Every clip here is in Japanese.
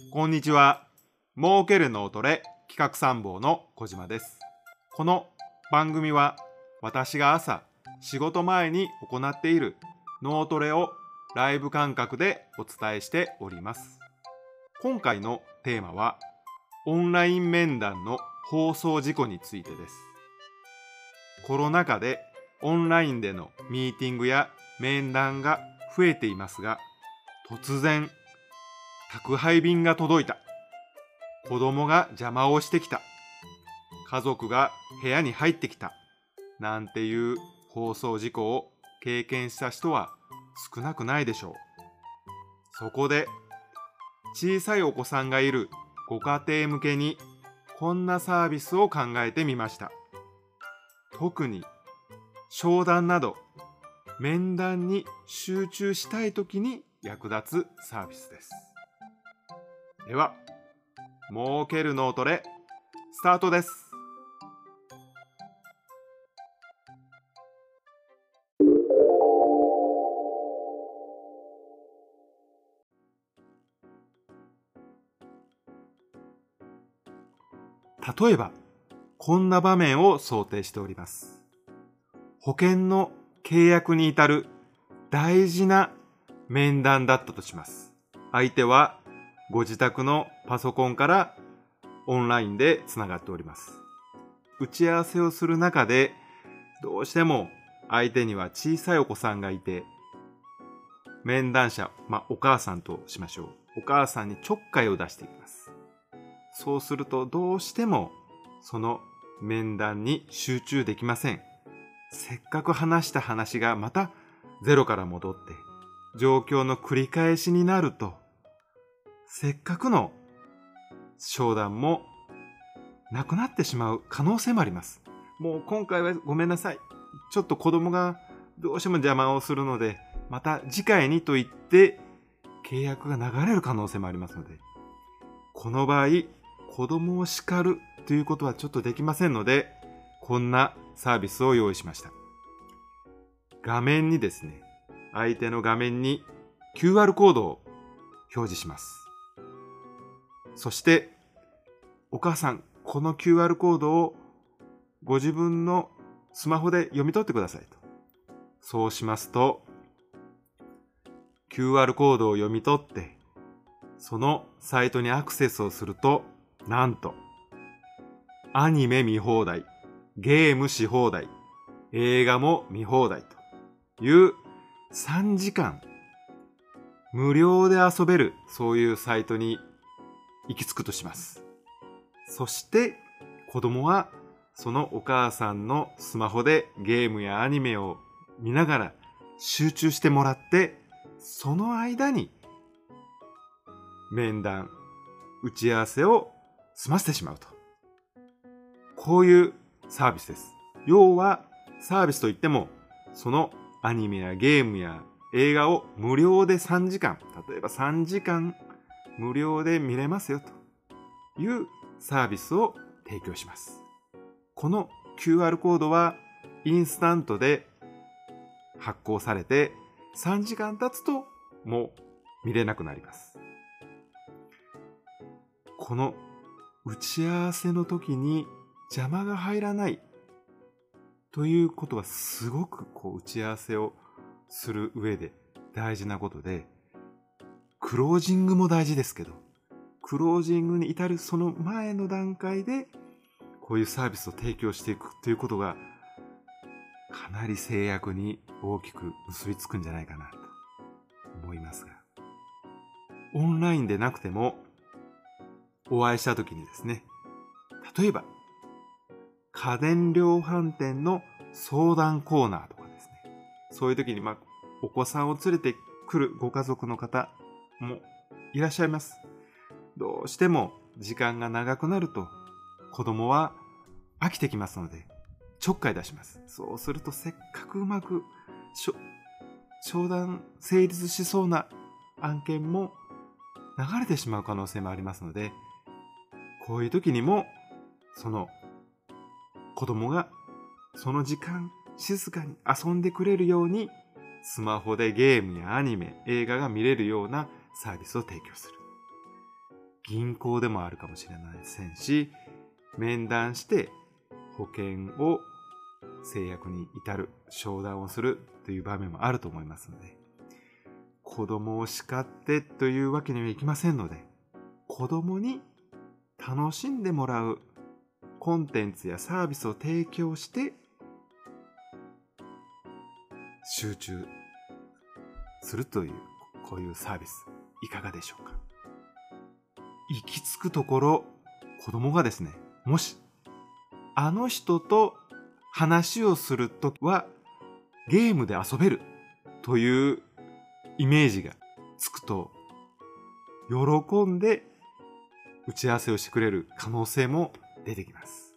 こんにちは。儲ける脳トレ企画参謀の小島です。この番組は私が朝仕事前に行っている脳トレをライブ感覚でお伝えしております。今回のテーマはオンライン面談の放送事故についてです。コロナ禍でオンラインでのミーティングや面談が増えていますが、突然宅配便が届いた。子供が邪魔をしてきた。家族が部屋に入ってきた。なんていう放送事故を経験した人は少なくないでしょう。そこで小さいお子さんがいるご家庭向けにこんなサービスを考えてみました。特に商談など面談に集中したい時に役立つサービスです。では、儲ける脳トレ、スタートです。例えば、こんな場面を想定しております。保険の契約に至る大事な面談だったとします。相手はご自宅のパソコンからオンラインでつながっております。打ち合わせをする中でどうしても相手には小さいお子さんがいて面談者、まあ、お母さんとしましょう。お母さんにちょっかいを出していきます。そうするとどうしてもその面談に集中できません。せっかく話した話がまたゼロから戻って状況の繰り返しになるとせっかくの商談もなくなってしまう可能性もあります。もう今回はごめんなさい。ちょっと子供がどうしても邪魔をするので、また次回にと言って契約が流れる可能性もありますので、この場合、子供を叱るということはちょっとできませんので、こんなサービスを用意しました。画面にですね、相手の画面に QR コードを表示します。そして、お母さん、この QR コードをご自分のスマホで読み取ってくださいと。そうしますと、QR コードを読み取って、そのサイトにアクセスをすると、なんと、アニメ見放題、ゲームし放題、映画も見放題という3時間無料で遊べるそういうサイトに行き着くとします。そして子供はそのお母さんのスマホでゲームやアニメを見ながら集中してもらってその間に面談、打ち合わせを済ませてしまうと。こういうサービスです。要はサービスといってもそのアニメやゲームや映画を無料で3時間、例えば3時間無料で見れますよというサービスを提供します。この QR コードはインスタントで発行されて3時間経つともう見れなくなります。この打ち合わせの時に邪魔が入らないということはすごくこう打ち合わせをする上で大事なことで、クロージングも大事ですけど、クロージングに至るその前の段階で、こういうサービスを提供していくということが、かなり制約に大きく結びつくんじゃないかなと思いますが、オンラインでなくても、お会いした時にですね、例えば、家電量販店の相談コーナーとかですね。そういう時に、まあ、お子さんを連れてくるご家族の方もいらっしゃいます。どうしても時間が長くなると子供は飽きてきますので、ちょっかい出します。そうするとせっかくうまく商談成立しそうな案件も流れてしまう可能性もありますので、こういう時にもその子供がその時間静かに遊んでくれるようにスマホでゲームやアニメ、映画が見れるようなサービスを提供する。銀行でもあるかもしれませんし、面談して保険を制約に至る、商談をするという場面もあると思いますので、子供を叱ってというわけにはいきませんので、子供に楽しんでもらうコンテンツやサービスを提供して集中するというこういうサービスいかがでしょうか？行き着くところ子供がですねもしあの人と話をするときはゲームで遊べるというイメージがつくと喜んで打ち合わせをしてくれる可能性も出てきます。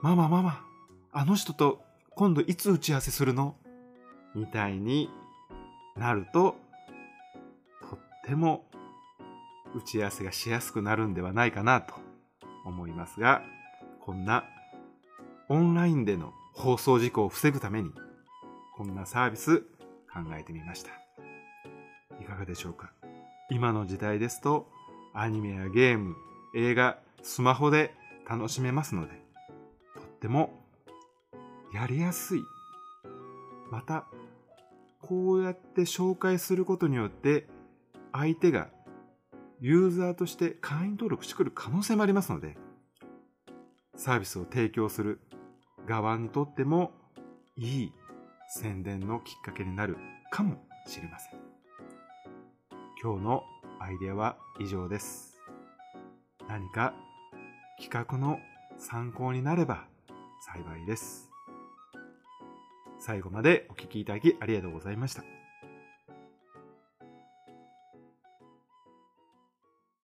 ママママ、あの人と今度いつ打ち合わせするの？みたいになると、ても打ち合わせがしやすくなるんではないかなと思いますが、こんなオンラインでの放送事故を防ぐために、こんなサービス考えてみました。いかがでしょうか？今の時代ですと、アニメやゲーム、映画、スマホで楽しめますので、とってもやりやすい。また、こうやって紹介することによって、相手がユーザーとして会員登録してくる可能性もありますので、サービスを提供する側にとってもいい宣伝のきっかけになるかもしれません。今日のアイデアは以上です。何か企画の参考になれば幸いです。最後までお聴きいただきありがとうございました。